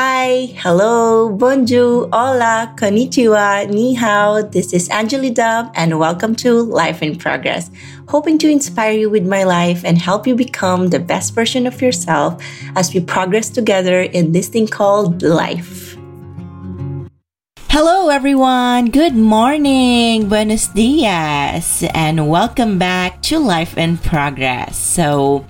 Hi, hello, bonjour, hola, konnichiwa, ni hao. This is Angeli Dub, and welcome to Life in Progress. Hoping to inspire you with my life and help you become the best version of yourself as we progress together in this thing called life. Hello, everyone. Good morning. Buenos dias. And welcome back to Life in Progress. So,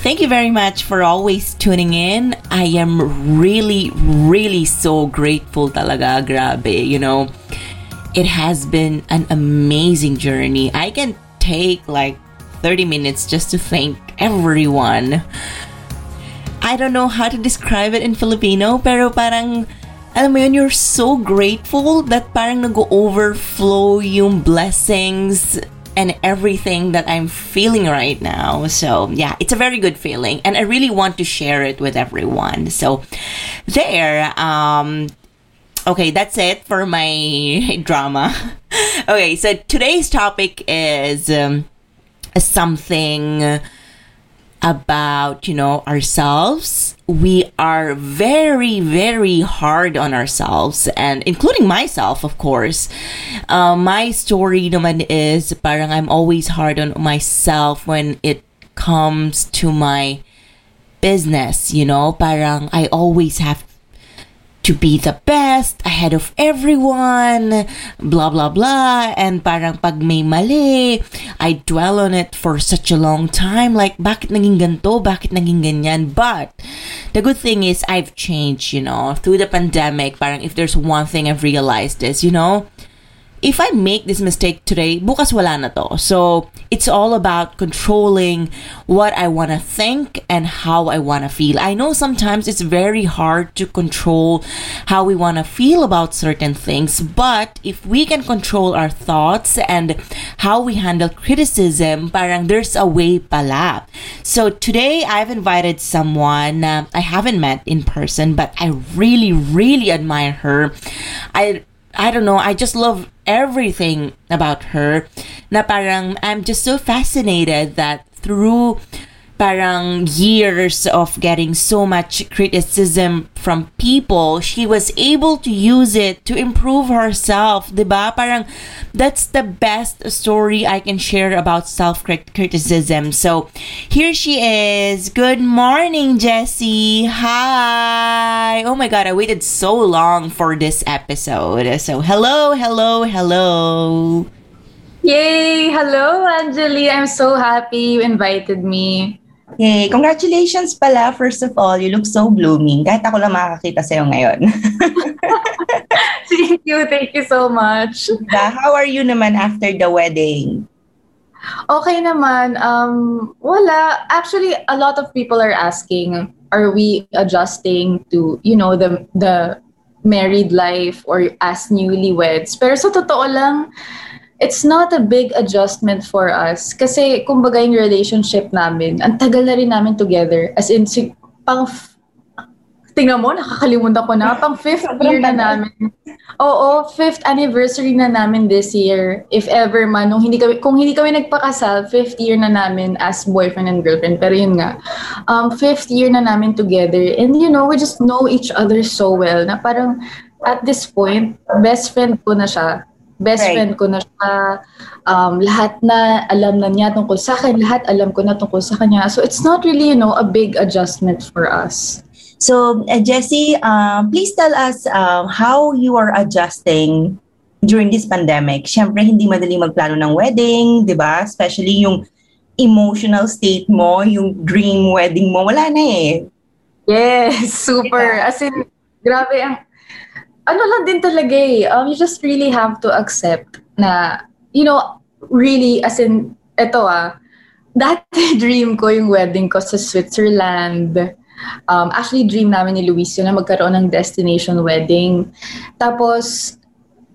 Thank you very much for always tuning in. I am really, really so grateful talaga. Grabe, you know. It has been an amazing journey. I can take like 30 minutes just to thank everyone. I don't know how to describe it in Filipino, pero parang, alam mo yun, you're so grateful that parang nag-overflow yung blessings and everything that I'm feeling right now. So, yeah, it's a very good feeling and I really want to share it with everyone. So, there um okay, that's it for my drama. okay, so today's topic is um, something about, you know, ourselves. We are very, very hard on ourselves and including myself, of course. Uh, my story naman is parang I'm always hard on myself when it comes to my business, you know, parang I always have to be the best ahead of everyone, blah blah blah. And parang pag may mali, I dwell on it for such a long time. Like, bakit naging ganto? Bakit naging ganyan? But the good thing is I've changed, you know, through the pandemic. Parang if there's one thing I've realized is, you know, if I make this mistake today, bukas wala na to. So, it's all about controlling what I want to think and how I want to feel. I know sometimes it's very hard to control how we want to feel about certain things, but if we can control our thoughts and how we handle criticism, parang there's a way pala. So, today I've invited someone uh, I haven't met in person, but I really, really admire her. I I don't know, I just love everything about her na parang I'm just so fascinated that through parang years of getting so much criticism from people, she was able to use it to improve herself, diba? Parang that's the best story I can share about self-criticism. So here she is. Good morning, Jessie. Hi. Oh my god, I waited so long for this episode. So hello, hello, hello. Yay! Hello, Angeli. I'm so happy you invited me. Yay! Congratulations pala, first of all. You look so blooming. Kahit ako lang makakakita sa'yo ngayon. Thank you. Thank you so much. Diba? How are you naman after the wedding? Okay naman. Um, wala. Actually, a lot of people are asking, are we adjusting to, you know, the the married life or as newlyweds? Pero sa totoo lang, it's not a big adjustment for us. Kasi, kumbaga yung relationship namin, ang tagal na rin namin together. As in, si, pang, tingnan mo, nakakalimutan ko na, pang fifth year na namin. Oo, fifth anniversary na namin this year. If ever man, nung hindi kami, kung hindi kami nagpakasal, fifth year na namin as boyfriend and girlfriend. Pero yun nga, um, fifth year na namin together. And you know, we just know each other so well na parang at this point, best friend ko na siya best Right. friend ko na siya. Um, lahat na alam na niya tungkol sa akin, lahat alam ko na tungkol sa kanya. So it's not really, you know, a big adjustment for us. So, uh, Jessie, um, please tell us um, how you are adjusting during this pandemic. Siyempre, hindi madali magplano ng wedding, di ba? Especially yung emotional state mo, yung dream wedding mo, wala na eh. Yes, super. As in, grabe ang, ano lang din talaga eh. Um, you just really have to accept na, you know, really, as in, eto ah, dati dream ko yung wedding ko sa Switzerland. Um, actually, dream namin ni Luis yun na magkaroon ng destination wedding. Tapos,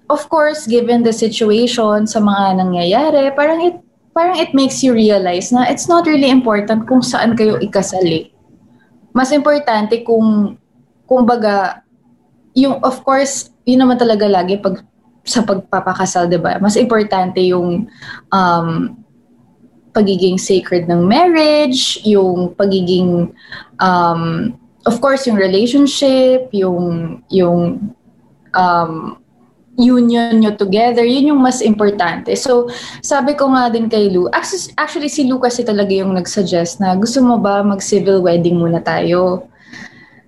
of course, given the situation sa mga nangyayari, parang it parang it makes you realize na it's not really important kung saan kayo ikasali. Mas importante kung, kung baga, yung, of course, yun naman talaga lagi pag sa pagpapakasal, di ba? Mas importante yung um, pagiging sacred ng marriage, yung pagiging, um, of course, yung relationship, yung, yung um, union nyo together, yun yung mas importante. So, sabi ko nga din kay Lou, actually si Lou kasi talaga yung nag-suggest na gusto mo ba mag-civil wedding muna tayo?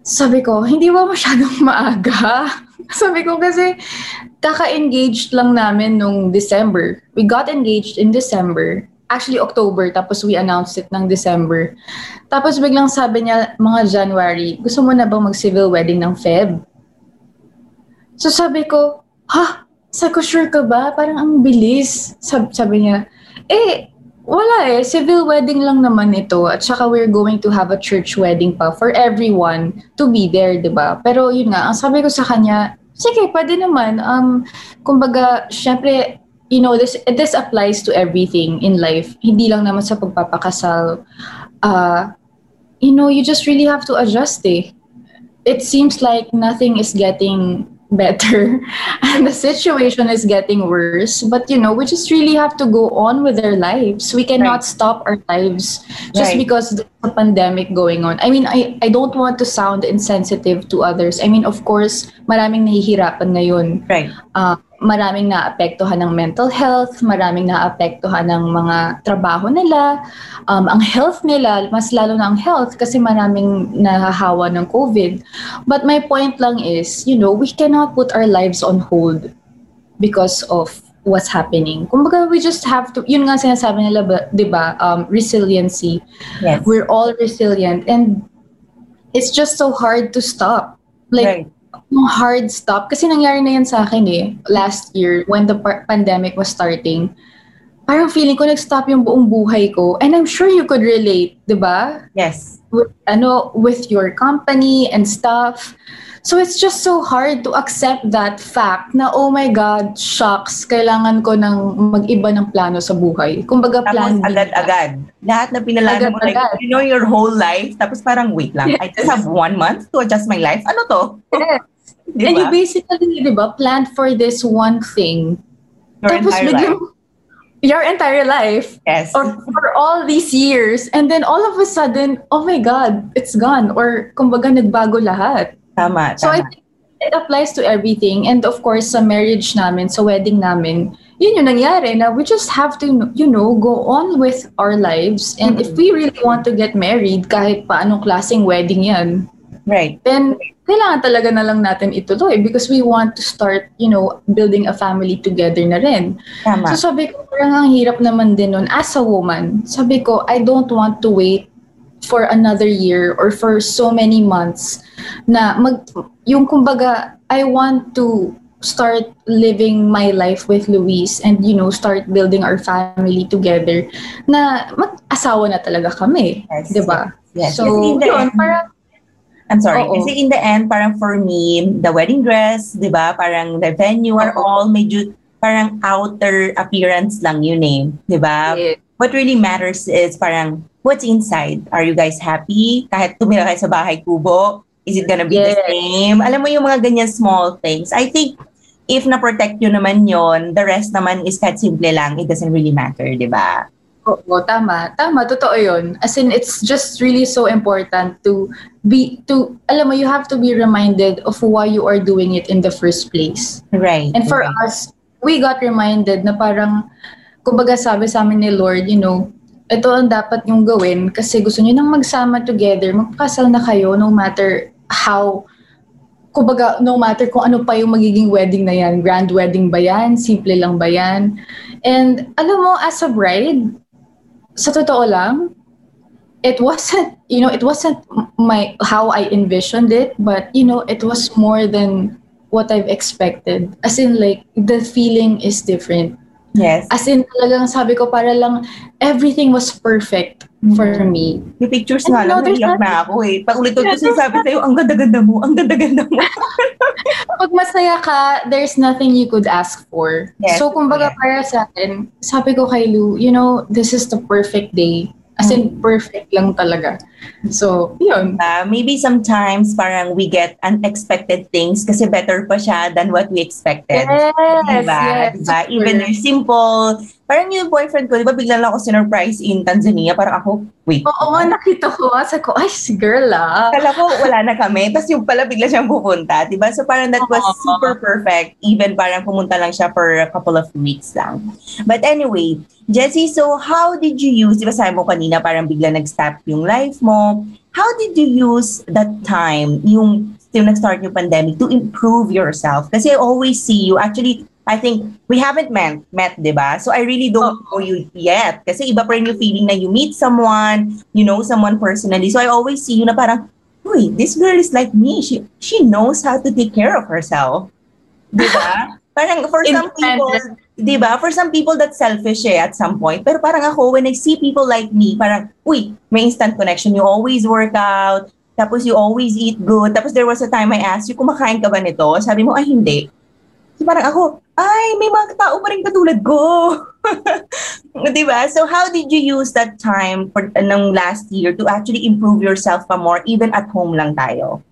Sabi ko, hindi ba masyadong maaga? sabi ko kasi, kaka-engaged lang namin nung December. We got engaged in December. Actually, October, tapos we announced it ng December. Tapos biglang sabi niya, mga January, gusto mo na bang mag-civil wedding ng Feb? So sabi ko, ha? Sabi ko, sure ka ba? Parang ang bilis. Sabi, sabi niya, eh, wala eh. Civil wedding lang naman ito. At saka we're going to have a church wedding pa for everyone to be there, di ba? Pero yun nga, ang sabi ko sa kanya, sige, pwede naman. Um, kumbaga, syempre, you know, this this applies to everything in life. Hindi lang naman sa pagpapakasal. Uh, you know, you just really have to adjust eh. It seems like nothing is getting better. And the situation is getting worse but you know we just really have to go on with our lives. We cannot right. stop our lives just right. because there's a pandemic going on. I mean I, I don't want to sound insensitive to others. I mean of course maraming nahihirapan ngayon. Right. Uh, maraming naapektuhan ng mental health, maraming naapektuhan ng mga trabaho nila, um, ang health nila, mas lalo na ang health kasi maraming nahahawa ng COVID. But my point lang is, you know, we cannot put our lives on hold because of what's happening. Kumbaga, we just have to, yun nga sinasabi nila, di ba, um, resiliency. Yes. We're all resilient and it's just so hard to stop. Like, right yung hard stop, kasi nangyari na yan sa akin eh, last year when the par- pandemic was starting. Parang feeling ko nag-stop yung buong buhay ko. And I'm sure you could relate, di ba? Yes. With, ano, with your company and stuff. So it's just so hard to accept that fact na, oh my God, shocks, kailangan ko ng mag-iba ng plano sa buhay. Kumbaga, tapos plan agad-agad. Lahat na pinalano mo, like, you know your whole life, tapos parang, wait lang, yes. I just have one month to adjust my life. Ano to? Yes. Diba? And you basically, di ba, planned for this one thing. Your tapos entire biglang, life. Your entire life. Yes. Or for all these years. And then all of a sudden, oh my God, it's gone. Or kumbaga, nagbago lahat. Tama, tama. So I think it applies to everything. And of course, sa marriage namin, sa wedding namin, yun yung nangyari na we just have to, you know, go on with our lives. And mm-hmm. if we really want to get married, kahit pa anong klaseng wedding yan, right. then kailangan talaga na lang natin ituloy because we want to start, you know, building a family together na rin. Tama. So sabi ko, parang ang hirap naman din nun as a woman. Sabi ko, I don't want to wait for another year or for so many months na mag yung kumbaga I want to start living my life with Luis and you know start building our family together na mag-asawa na talaga kami, yes, 'di ba? Yes. So, yun, end, parang I'm sorry. Oo. Kasi in the end, parang for me, the wedding dress, di ba? Parang the venue are all medyo parang outer appearance lang yun eh. Di ba? Yeah. What really matters is parang what's inside? Are you guys happy? Kahit tumira kayo sa bahay kubo, is it gonna be yes. the same? Alam mo yung mga ganyan small things. I think if na-protect yun naman yon the rest naman is kahit simple lang, it doesn't really matter, di ba? Oo, tama. Tama, totoo yun. As in, it's just really so important to be, to, alam mo, you have to be reminded of why you are doing it in the first place. Right. And for right. us, we got reminded na parang, kumbaga sabi sa amin ni Lord, you know, ito ang dapat yung gawin kasi gusto niyo nang magsama together, magpakasal na kayo no matter how kumbaga, no matter kung ano pa yung magiging wedding na yan, grand wedding ba yan, simple lang ba yan. And alam mo, as a bride, sa totoo lang, it wasn't, you know, it wasn't my how I envisioned it, but you know, it was more than what I've expected. As in like the feeling is different. Yes. As in talagang sabi ko para lang everything was perfect for me. Yung pictures And nga lang, naiyak na ako eh. Pag ulit-ulit Yeah, ko sinasabi sa'yo, ang ganda-ganda mo, ang ganda-ganda mo. Pag masaya ka, there's nothing you could ask for. Yes, so kumbaga yeah. para sa akin, sabi ko kay Lou, you know, this is the perfect day. As in, Mm. perfect lang talaga. So, yun. Uh, maybe sometimes parang we get unexpected things kasi better pa siya than what we expected. Yes, diba? yes. Diba? super. Even they're simple. Parang yung boyfriend ko, di ba bigla lang ako sinurprise in Tanzania. Parang ako, wait. Oo nga, nakita ko. Sabi ko, ay, si girl ah. Kala ko wala na kami. Tapos yung pala bigla siyang pupunta. Diba? So parang that was super perfect. Even parang pumunta lang siya for a couple of weeks lang. But anyway, Jessie, so how did you use, di ba sabi mo kanina parang bigla nag-stop yung life mo. How did you use that time, yung still nag-start yung pandemic, to improve yourself? Kasi I always see you, actually, I think we haven't met, met di ba? So I really don't know you yet. Kasi iba pa rin yung feeling na you meet someone, you know someone personally. So I always see you na parang, uy, this girl is like me. She she knows how to take care of herself. Di ba? parang for some people, di ba? For some people, that's selfish eh at some point. Pero parang ako, when I see people like me, parang, uy, may instant connection. You always work out. Tapos you always eat good. Tapos there was a time I asked you, kumakain ka ba nito? Sabi mo, ay hindi. So parang ako, ay, may mga tao pa rin katulad ko. Di ba? So how did you use that time for nung last year to actually improve yourself pa more even at home lang tayo?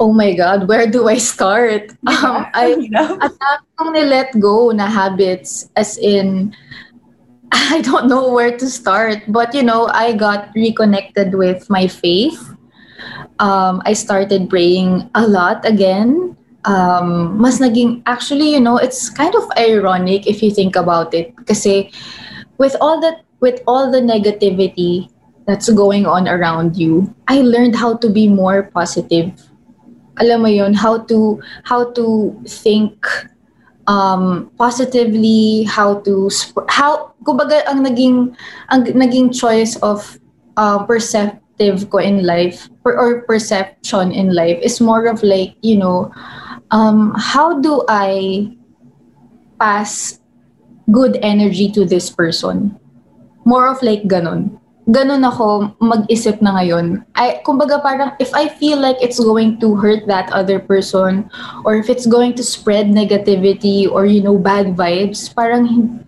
Oh my God, where do I start? Um, I, at dami kong nilet go na habits as in I don't know where to start but you know I got reconnected with my faith um, I started praying a lot again um, mas naging actually you know it's kind of ironic if you think about it. Kasi with all that with all the negativity that's going on around you I learned how to be more positive. Alam mo yun, how to how to think um positively how to sp- how kumbaga ang naging ang naging choice of uh, perceptive ko in life or, or perception in life is more of like you know um how do I pass good energy to this person more of like ganon ganun ako mag-isip na ngayon. I, kumbaga parang if I feel like it's going to hurt that other person or if it's going to spread negativity or you know bad vibes, parang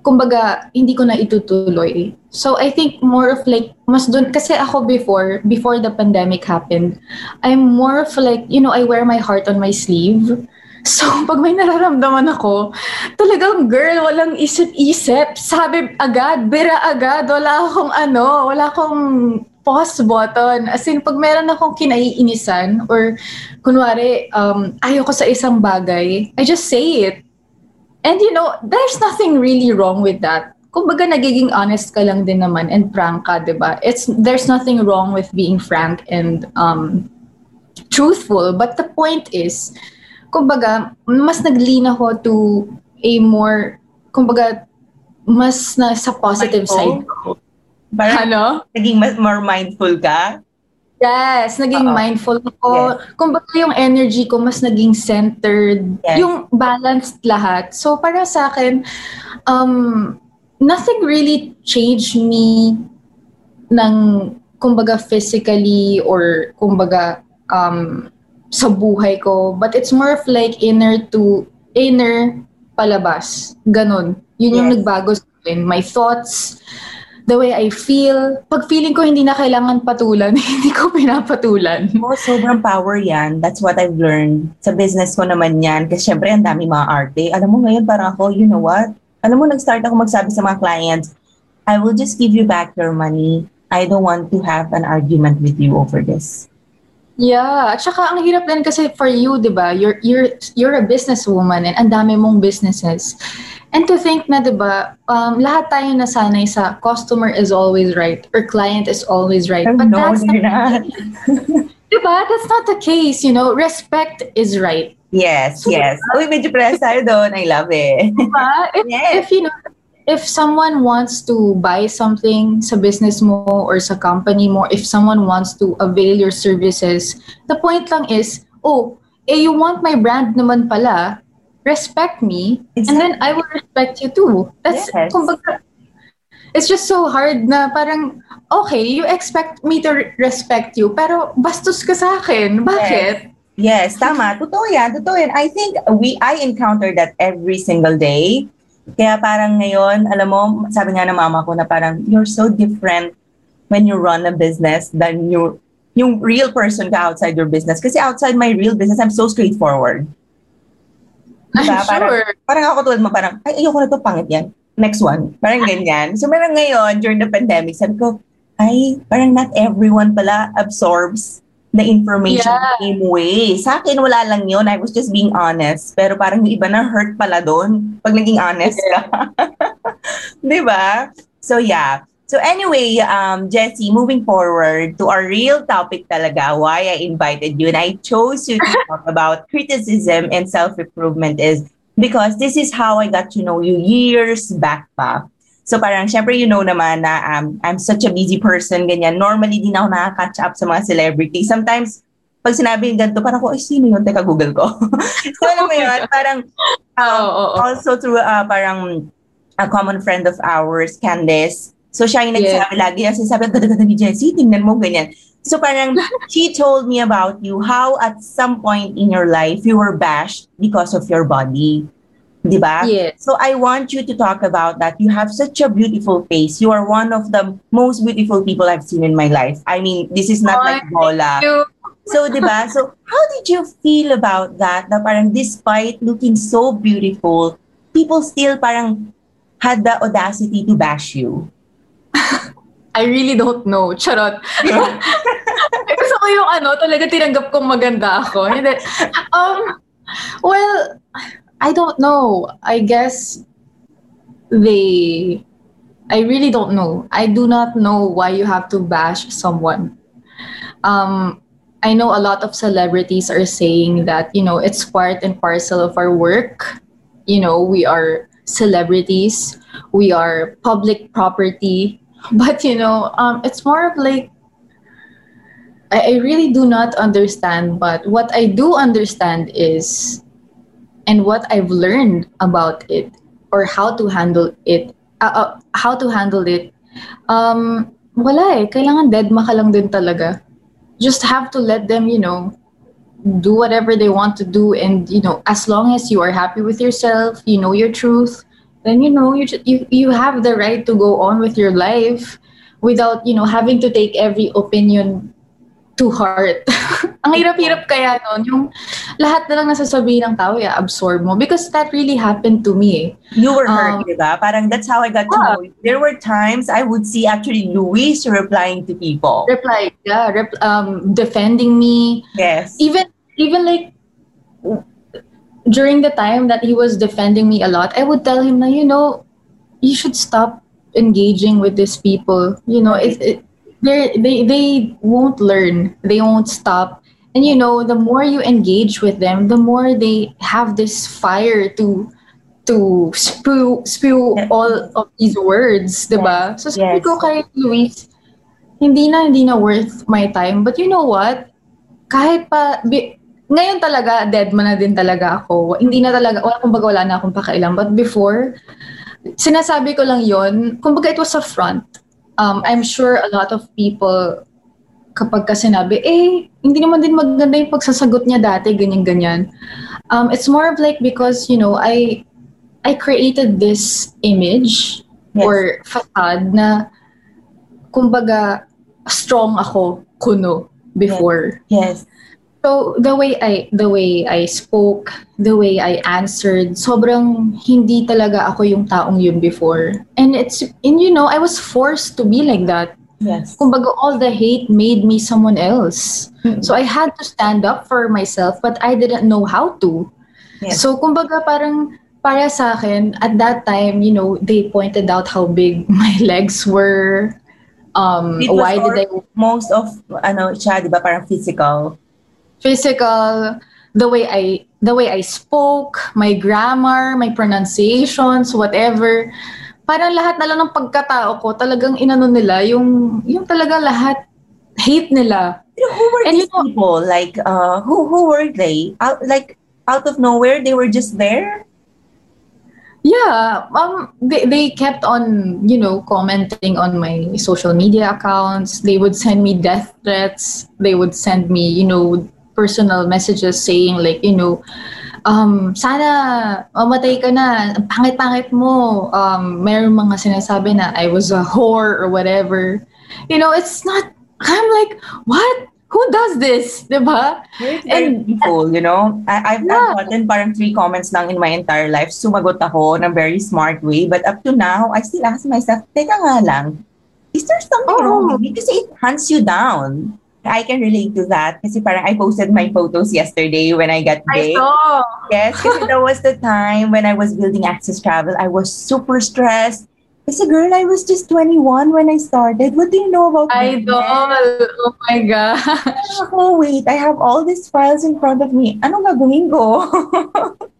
kumbaga hindi ko na itutuloy. So I think more of like mas dun kasi ako before before the pandemic happened, I'm more of like you know I wear my heart on my sleeve. So, pag may nararamdaman ako, talagang girl, walang isip-isip. Sabi agad, bira agad, wala akong ano, wala akong pause button. As in, pag meron akong kinaiinisan or kunwari, um, ayoko sa isang bagay, I just say it. And you know, there's nothing really wrong with that. Kumbaga, nagiging honest ka lang din naman and frank ka, di ba? It's, there's nothing wrong with being frank and um, truthful. But the point is, kumbaga, mas nag-lean ako to a more, kumbaga, mas na sa positive Mindful? side ko. Parang Ano? naging mas more mindful ka? Yes, naging Oo. mindful ako. Kumbaga yung energy ko mas naging centered. Yes. Yung balanced lahat. So para sa akin, um, nothing really changed me ng kumbaga physically or kumbaga um, sa buhay ko. But it's more of like inner to inner palabas. Ganon. Yun yung Yes. nagbago sa akin. My thoughts, the way I feel. Pag feeling ko hindi na kailangan patulan, hindi ko pinapatulan. Oh, sobrang power yan. That's what I've learned. Sa business ko naman yan. Kasi syempre, ang dami mga arte. Alam mo ngayon, parang ako, you know what? Alam mo, nag-start ako magsabi sa mga clients, I will just give you back your money. I don't want to have an argument with you over this. Yeah, at saka ang hirap din kasi for you, 'di ba? You're you're you're a businesswoman and ang dami mong businesses. And to think na 'di ba, um, lahat tayo nasanay sa customer is always right or client is always right. Oh, But no, that's not, not. 'di ba? That's not the case, you know. Respect is right. Yes, yes. Uy, medyo press tayo doon. I love it. Diba? If, Yes. if you know if someone wants to buy something sa business mo or sa company mo, if someone wants to avail your services, the point lang is, oh, eh you want my brand naman pala, respect me, and then I will respect you too. That's, Yes. kumbaga, it's just so hard na parang, okay, you expect me to re- respect you, pero bastos ka sa akin. Bakit? Yes, tama. Totoo yan. Totoo yan. I think we, I encounter that every single day. Kaya parang ngayon, alam mo, sabi nga ng mama ko na parang, you're so different when you run a business than you, yung real person ka outside your business. Kasi outside my real business, I'm so straightforward. I'm Diba? Parang, sure. parang ako tulad mo, parang, ay, ayoko na to, pangit yan. Next one. Parang ganyan. So, meron ngayon, during the pandemic, sabi ko, ay, parang not everyone pala absorbs the information Yeah. the same way. Sa akin, wala lang yun. I was just being honest. Pero parang yung iba na hurt pala doon pag naging honest ka. Di ba? So, yeah. So anyway, um, Jessie, moving forward to our real topic talaga, why I invited you and I chose you to talk about criticism and self-improvement is because this is how I got to know you years back pa. So parang, syempre, you know naman na um, I'm such a busy person, ganyan. Normally, di na ako nakaka-catch up sa mga celebrities. Sometimes, pag sinabi yung ganito, parang ako, ay, sino yun? Teka, Google ko. so, alam mo yun, parang, um, Oo, oo, oo. also through, uh, parang, a common friend of ours, Candice. So, siya yung Yes. nagsabi lagi, kasi sabi, ang ganda-ganda ni Jessie, tingnan mo, ganyan. So, parang, she told me about you, how at some point in your life, you were bashed because of your body. Di ba? Yes. So I want you to talk about that. You have such a beautiful face. You are one of the most beautiful people I've seen in my life. I mean, this is not oh, like bola. So, di ba? So, how did you feel about that? Na parang despite looking so beautiful, people still parang had the audacity to bash you. I really don't know. Charot. Gusto ko yung ano, talaga tinanggap kong maganda ako. Hindi. Um, well, I don't know. I guess they, I really don't know. I do not know why you have to bash someone. Um, I know a lot of celebrities are saying that, you know, it's part and parcel of our work. You know, we are celebrities, we are public property. But, you know, um, it's more of like, I, I really do not understand. But what I do understand is, and what I've learned about it, or how to handle it, uh, uh, how to handle it, um, wala eh. Kailangan dead ka lang din talaga. Just have to let them, you know, do whatever they want to do. And, you know, as long as you are happy with yourself, you know your truth, then, you know, you, ju- you, you have the right to go on with your life without, you know, having to take every opinion to heart. Ang hirap-hirap kaya nun, yung lahat na lang nasasabihin ng tao, i-absorb mo. Because that really happened to me. eh. You were hurt, Um, ba? Parang that's how I got to know you. There were times I would see actually Luis replying to people. Reply, yeah, rep- um, defending me, Yes. even even like during the time that he was defending me a lot, I would tell him you know, you should stop engaging with these people. You know, it, it they they they won't learn. They won't stop. And you know, the more you engage with them, the more they have this fire to to spew spew Yes. all of these words, diba? So sabi Yes. ko kay Luis, hindi na hindi na worth my time. But you know what? Kahit pa ngayon talaga dead man na din talaga ako. Hindi na talaga wala kumbaga wala na akong pakialam. But before, sinasabi ko lang 'yon. Kumbaga it was a front. Um, I'm sure a lot of people kapag ka sinabi, eh, hindi naman din maganda yung pagsasagot niya dati, ganyan-ganyan. Um, it's more of like because, you know, I I created this image Yes. or facade na kumbaga strong ako kuno before. Yes. So the way I the way I spoke, the way I answered, sobrang hindi talaga ako yung taong yun before. And it's and you know, I was forced to be like that. Yes. Kumbaga all the hate made me someone else. So I had to stand up for myself but I didn't know how to. Yes. So kumbaga parang para sa akin at that time, you know, they pointed out how big my legs were. Um why did I most of ano siya, 'di ba, parang physical. Physical, the way I the way I spoke, my grammar, my pronunciations, whatever. parang lahat na lang ng pagkatao ko, talagang inano nila, yung, yung talaga lahat, hate nila. Pero who were And these you know- people? Like, uh, who who were they? Out, like, out of nowhere, they were just there? Yeah, um, they, they kept on, you know, commenting on my social media accounts. They would send me death threats. They would send me, you know, personal messages saying like, you know, um, sana mamatay ka na, Ang pangit-pangit mo. Um, meron mga sinasabi na I was a whore or whatever. You know, it's not, I'm like, what? Who does this? Diba? Very And- people, you know? I, I've, Yeah. I've gotten parang three comments lang in my entire life. Sumagot ako in a very smart way. But up to now, I still ask myself, teka nga lang, is there something wrong Oh. with me? Kasi it hunts you down. I can relate to that. Kasi parang I posted my photos yesterday when I got I big. saw. Yes, kasi that was the time when I was building Access Travel. I was super stressed. Kasi girl, I was just 21 when I started. What do you know about Idol. business? Oh my God. Ako, wait, I have all these files in front of me. Anong gagawin ko?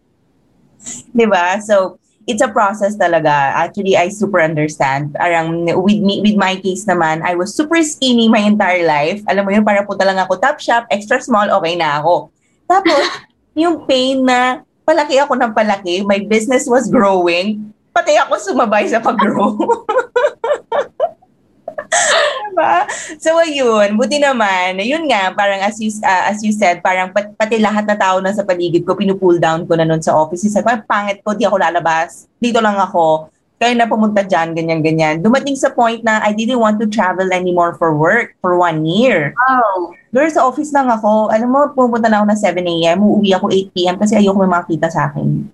'Di ba? So, it's a process talaga. Actually, I super understand. Parang with me, with my case naman, I was super skinny my entire life. Alam mo yun, para punta lang ako top shop, extra small, okay na ako. Tapos, yung pain na palaki ako ng palaki, my business was growing, pati ako sumabay sa pag-grow. diba? So ayun, buti naman. Yun nga, parang as you uh, as you said, parang pat, pati lahat na tao na sa paligid ko, pinupull down ko na nun sa office. Sabi, pangit ko, di ako lalabas. Dito lang ako. Kaya na pumunta dyan, ganyan-ganyan. Dumating sa point na I didn't want to travel anymore for work for one year. Wow. Girl, sa office lang ako. Alam mo, pumunta na ako na 7 a.m., uuwi ako 8 p.m. kasi ayoko may makita sa akin.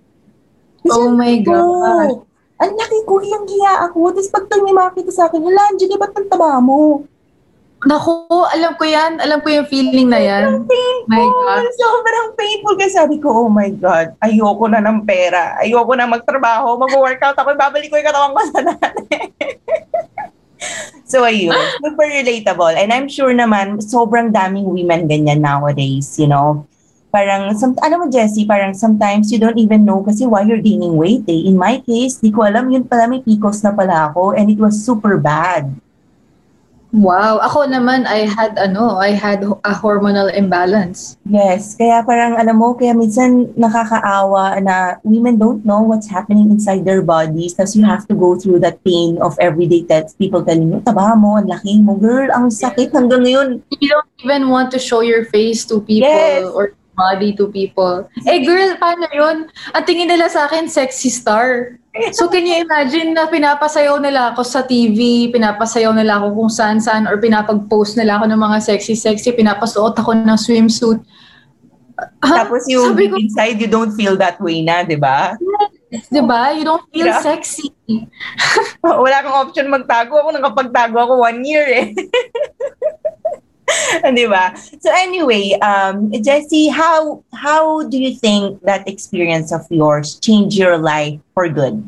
Kasi Oh my God. Ang laki ko, hiyang-hiya ako. Tapos pag may makita sa akin, wala, Anjali, ba't ang taba mo? Naku, alam ko yan. Alam ko yung feeling na yan. painful. My God. Sobrang painful. Kaya sabi ko, oh my God, ayoko na ng pera. Ayoko na magtrabaho. Mag-workout ako. Babalik ko yung katawan ko sa dati. so, ayun. Super relatable. And I'm sure naman, sobrang daming women ganyan nowadays, you know. Parang, some, ano mo, Jessie, parang sometimes you don't even know kasi why you're gaining weight eh. In my case, di ko alam, yun pala may PCOS na pala ako and it was super bad. Wow. Ako naman, I had, ano, I had a hormonal imbalance. Yes, kaya parang alam mo, kaya minsan nakakaawa na women don't know what's happening inside their bodies. Tapos you have to go through that pain of everyday tests. People telling you, taba mo, ang laki mo, girl, ang sakit hanggang ngayon. You don't even want to show your face to people Yes. or body to people. Eh girl, paano yun? Ang tingin nila sa akin, sexy star. So can you imagine na pinapasayaw nila ako sa TV, pinapasayaw nila ako kung saan-saan, or pinapag-post nila ako ng mga sexy-sexy, pinapasuot ako ng swimsuit. Ha? Tapos yung Sabi ko, inside, you don't feel that way na, di ba? di ba? You don't feel Yeah. sexy. Wala kang option magtago. Ako nakapagtago ako one year eh. Di ba? So anyway, um, Jessie, how how do you think that experience of yours changed your life for good?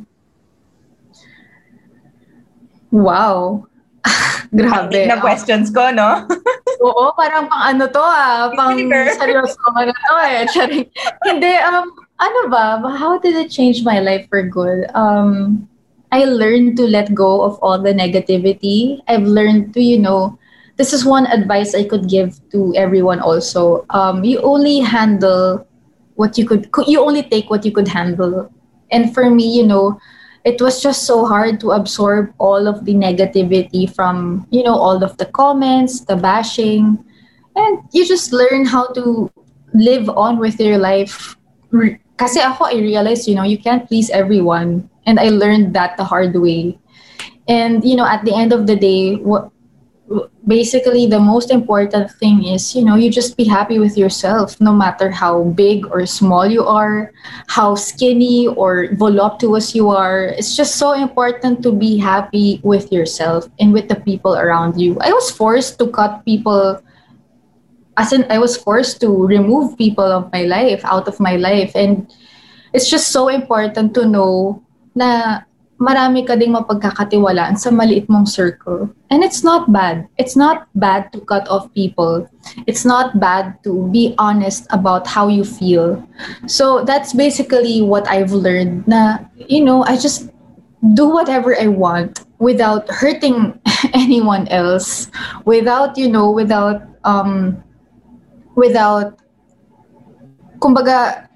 Wow. Grabe. Na questions ko, no? Oo, parang pang ano to ah, pang seryoso ano to eh. Charing. Hindi, um, ano ba, how did it change my life for good? Um, I learned to let go of all the negativity. I've learned to, you know, this is one advice I could give to everyone also. Um, you only handle what you could, you only take what you could handle. And for me, you know, it was just so hard to absorb all of the negativity from you know all of the comments the bashing and you just learn how to live on with your life kasi ako i realized you know you can't please everyone and i learned that the hard way and you know at the end of the day what basically the most important thing is you know you just be happy with yourself no matter how big or small you are how skinny or voluptuous you are. It's just so important to be happy with yourself and with the people around you. I was forced to cut people as in i was forced to remove people of my life out of my life. And it's just so important to know na marami ka ding mapagkakatiwalaan sa maliit mong circle. And it's not bad. It's not bad to cut off people. It's not bad to be honest about how you feel. So that's basically what I've learned na, you know, I just do whatever I want without hurting anyone else, without, you know, without, um, without, kumbaga,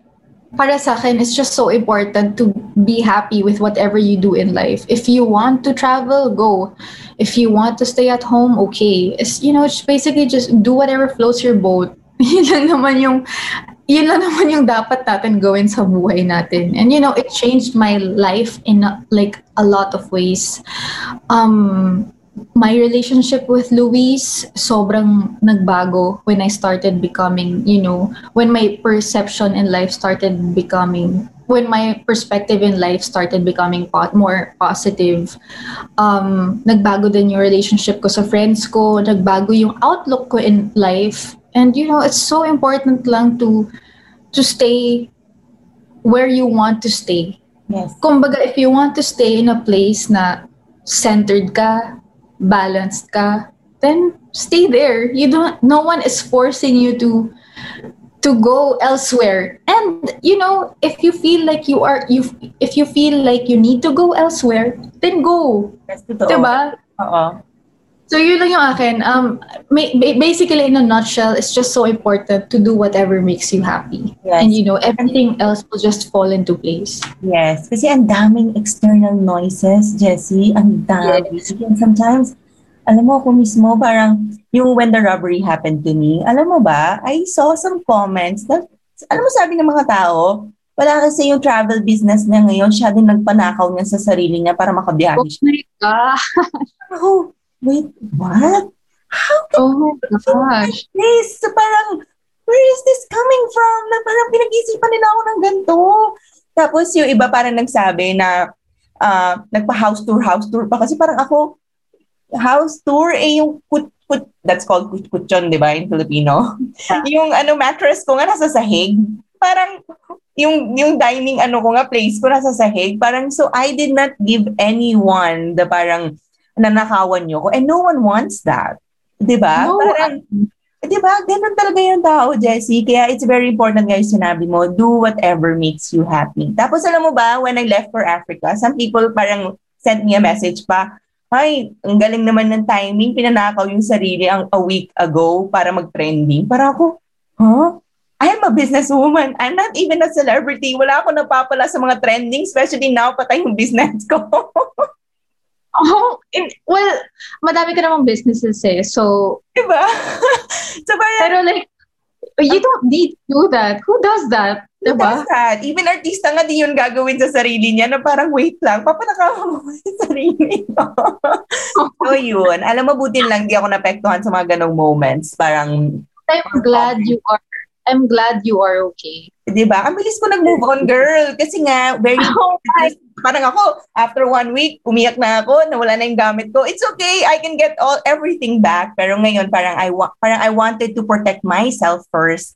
para sa akin, it's just so important to be happy with whatever you do in life. If you want to travel, go. If you want to stay at home, okay. It's, you know, it's basically just do whatever floats your boat. yun lang naman yung, yun lang naman yung dapat natin gawin sa buhay natin. And you know, it changed my life in like a lot of ways. Um, my relationship with Luis sobrang nagbago when I started becoming, you know, when my perception in life started becoming when my perspective in life started becoming more positive, um, nagbago din yung relationship ko sa friends ko, nagbago yung outlook ko in life. And you know, it's so important lang to to stay where you want to stay. Yes. Kumbaga, if you want to stay in a place na centered ka, balanced ka, then stay there. You don't no one is forcing you to to go elsewhere. And you know, if you feel like you are you if you feel like you need to go elsewhere, then go. Yes. Diba? Oo. So yun lang yung akin. Um, basically, in a nutshell, it's just so important to do whatever makes you happy. Yes. And you know, everything else will just fall into place. Yes. Kasi ang daming external noises, Jessie. Ang dami. And sometimes, alam mo ako mismo, parang yung when the robbery happened to me, alam mo ba, I saw some comments na, alam mo sabi ng mga tao, wala kasi yung travel business niya ngayon, siya din nagpanakaw niya sa sarili niya para makabiyahe Oh siya. my God. Oh, wait, what? How can Oh my gosh. this? So parang, where is this coming from? Na parang pinag-isipan nila ako ng ganito. Tapos yung iba parang nagsabi na ah, nagpa-house tour, house tour pa. Kasi parang ako, house tour, eh yung kut, kut, that's called kut, kutyon, di ba, in Filipino? yung ano, mattress ko nga nasa sahig. Parang, yung yung dining ano ko nga place ko nasa sahig parang so I did not give anyone the parang nanakawan niyo ko and no one wants that 'di ba No, parang 'di ba ganun talaga yung tao Jessie kaya it's very important guys sinabi mo do whatever makes you happy tapos alam mo ba when I left for Africa some people parang sent me a message pa ay, ang galing naman ng timing, pinanakaw yung sarili ang a week ago para mag-trending. Para ako, huh? I'm a businesswoman. I'm not even a celebrity. Wala ako napapala sa mga trending, especially now, patay yung business ko. Oh, in, well, madami ka namang businesses eh. So, diba? so parang, pero like, you don't need to do that. Who does that? who Diba? does that? Even artista nga di yun gagawin sa sarili niya na parang wait lang, papanakaw mo sa sarili mo. so yun, alam mo, buti lang di ako napektuhan sa mga ganong moments. Parang, I'm glad you are, I'm glad you are okay. di ba? Ang bilis ko nag-move on, girl. Kasi nga, very Oh parang ako, after one week, umiyak na ako, nawala na yung gamit ko. It's okay, I can get all everything back. Pero ngayon, parang I, wa- parang I wanted to protect myself first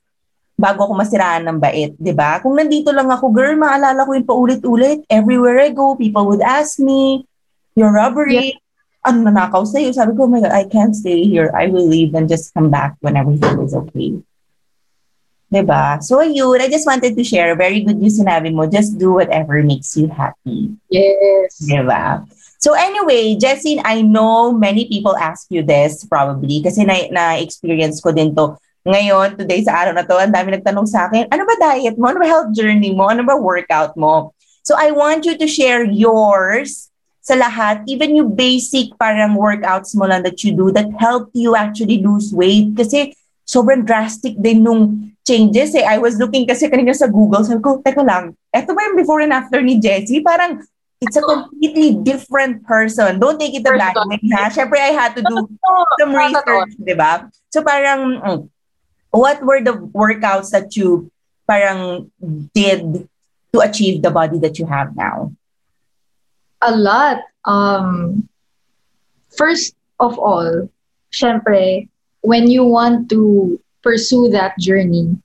bago ako masiraan ng bait, di ba? Kung nandito lang ako, girl, maalala ko yun paulit-ulit. Everywhere I go, people would ask me, your robbery, ano nanakaw sa'yo? Sabi ko, oh my God, I can't stay here. I will leave and just come back when everything is okay. Diba? So yun, I just wanted to share. Very good yung sinabi mo. Just do whatever makes you happy. Yes. Diba? So anyway, Jessie, I know many people ask you this probably kasi na, na-experience ko din to. Ngayon, today sa araw na to, ang dami nagtanong sa akin, ano ba diet mo? Ano ba health journey mo? Ano ba workout mo? So I want you to share yours sa lahat, even yung basic parang workouts mo lang that you do that help you actually lose weight. Kasi sobrang drastic din nung changes eh. I was looking kasi kanina sa Google, sabi ko, teka lang, eto ba yung before and after ni Jessie? Parang, it's a completely different person. Don't take it the bad way, ha? Siyempre, I had to do some research, di ba? So parang, mm, what were the workouts that you parang did to achieve the body that you have now? A lot. Um, first of all, syempre, when you want to pursue that journey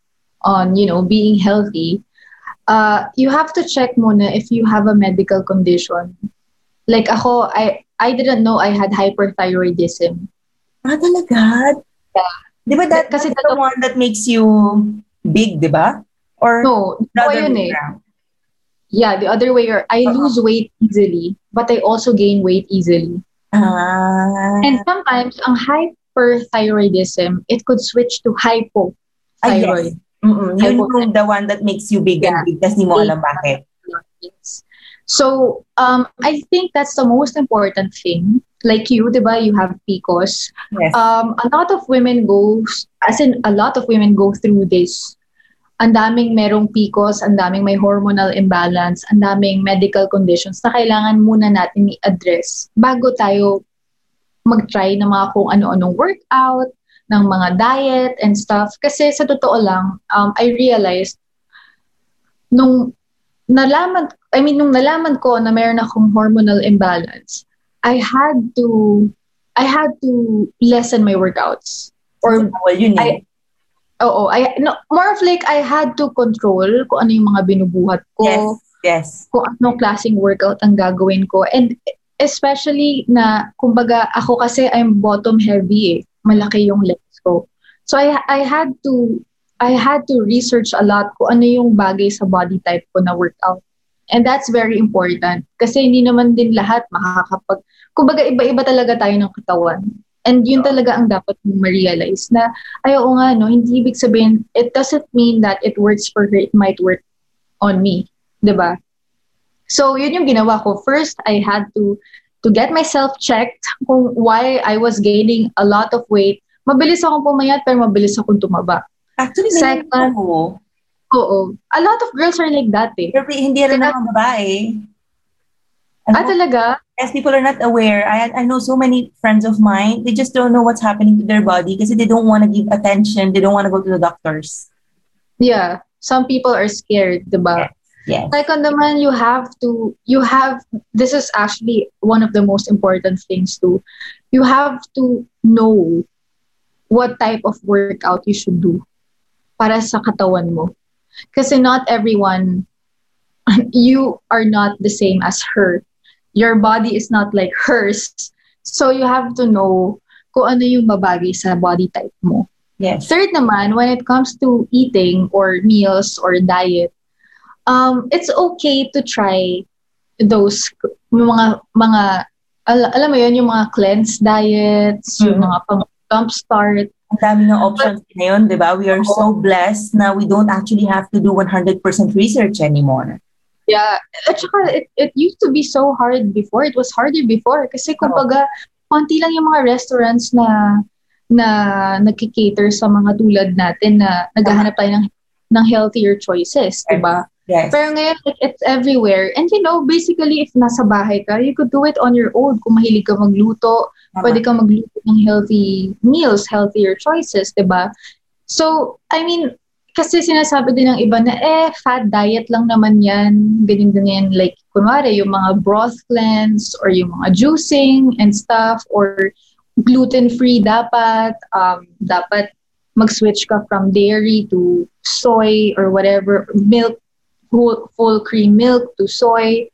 on, you know, being healthy, uh, you have to check muna if you have a medical condition. Like ako, I I didn't know I had hyperthyroidism. Ah, talaga? Yeah. Di ba that, Kasi that's the one that makes you big, di ba? Or No, the no other yun way eh. around? yeah, the other way, or I lose weight easily, but I also gain weight easily. Ah. And sometimes, ang hyperthyroidism, it could switch to Ah, hypothyroid. yes. Mm-mm. Yun yung the one that makes you big and Yeah. big, tas di mo alam bakit. So, um, I think that's the most important thing. Like you, diba, you have PCOS. Yes. Um, a lot of women go, as in a lot of women go through this. Ang daming merong PCOS, ang daming may hormonal imbalance, ang daming medical conditions na kailangan muna natin i-address bago tayo mag-try ng mga kung ano-anong workout, ng mga diet and stuff. Kasi sa totoo lang, um, I realized nung nalaman, I mean, nung nalaman ko na meron akong hormonal imbalance, I had to, I had to lessen my workouts. Or, well, yun eh. I- oo, I, no, more of like, I had to control kung ano yung mga binubuhat ko yes. Yes. kung anong klaseng workout ang gagawin ko. And especially na, kumbaga, ako kasi I'm bottom heavy eh. Malaki yung legs ko. So I, I had to, I had to research a lot kung ano yung bagay sa body type ko na workout. And that's very important. Kasi hindi naman din lahat makakapag, kumbaga iba-iba talaga tayo ng katawan. And yun talaga ang dapat mong ma-realize na, ay oo nga, no, hindi ibig sabihin, it doesn't mean that it works for her, it might work on me. ba? So, yun yung ginawa ko. First, I had to to get myself checked kung why I was gaining a lot of weight. Mabilis akong pumayat pero mabilis akong tumaba. Actually, Second- ako. Oo. A lot of girls are like that eh. Pero hindi rin naman babae. Ano? Ah, talaga? Yes, people are not aware. I I know so many friends of mine, they just don't know what's happening to their body kasi they don't want to give attention. They don't want to go to the doctors. Yeah. Some people are scared, diba? Yes. Second naman, you have to, you have, this is actually one of the most important things too. You have to know what type of workout you should do para sa katawan mo. Kasi not everyone, you are not the same as her. Your body is not like hers. So you have to know kung ano yung mabagay sa body type mo. Yes. Third naman, when it comes to eating or meals or diet, um, it's okay to try those mga mga al- alam mo yun yung mga cleanse diets, yung Mhm. mga pang jump start. Ang dami ng options ngayon, di ba? We are so blessed na we don't actually have to do 100% research anymore. Yeah, at saka it, it used to be so hard before. It was harder before kasi kumbaga konti lang yung mga restaurants na na nagki-cater sa mga tulad natin na naghahanap tayo ng ng healthier choices, 'di ba? Yes. Pero ngayon, like, it's everywhere. And you know, basically, if nasa bahay ka, you could do it on your own. Kung mahilig ka magluto, Tama. pwede ka magluto ng healthy meals, healthier choices, di ba? So, I mean, kasi sinasabi din ng iba na, eh, fat diet lang naman yan, ganyan-ganyan. Like, kunwari, yung mga broth cleanse or yung mga juicing and stuff or gluten-free dapat, um, dapat mag-switch ka from dairy to soy or whatever, milk full, full cream milk to soy.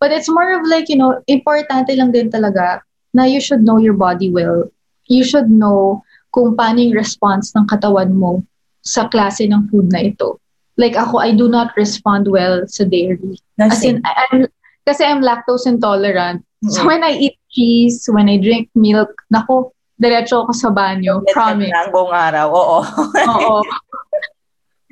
But it's more of like, you know, importante lang din talaga na you should know your body well. You should know kung paano yung response ng katawan mo sa klase ng food na ito. Like ako, I do not respond well sa dairy. As in, I, I'm, kasi I'm lactose intolerant. So Mhm. when I eat cheese, when I drink milk, nako, diretso ako sa banyo. Promise. Ang buong araw, oo. Oo.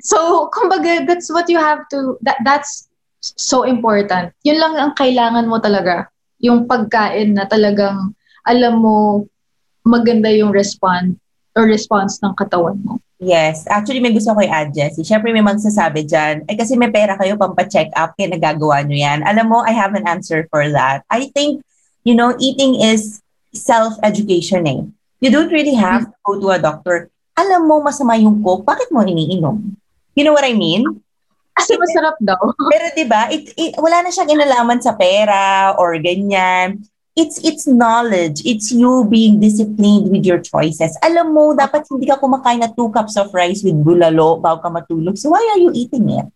So, kumbaga, that's what you have to, that, that's so important. Yun lang ang kailangan mo talaga. Yung pagkain na talagang alam mo maganda yung respond or response ng katawan mo. Yes. Actually, may gusto ko i-add, Jessie. Siyempre, may magsasabi dyan, ay kasi may pera kayo pampacheck up, kaya nagagawa nyo yan. Alam mo, I have an answer for that. I think, you know, eating is self-education eh. You don't really have to go to a doctor. Alam mo, masama yung coke, bakit mo iniinom? You know what I mean? Kasi masarap daw. Pero 'di ba, it, it, wala na siyang inalaman sa pera or ganyan. It's it's knowledge. It's you being disciplined with your choices. Alam mo, dapat hindi ka kumakain na two cups of rice with bulalo bago ka matulog. So why are you eating it?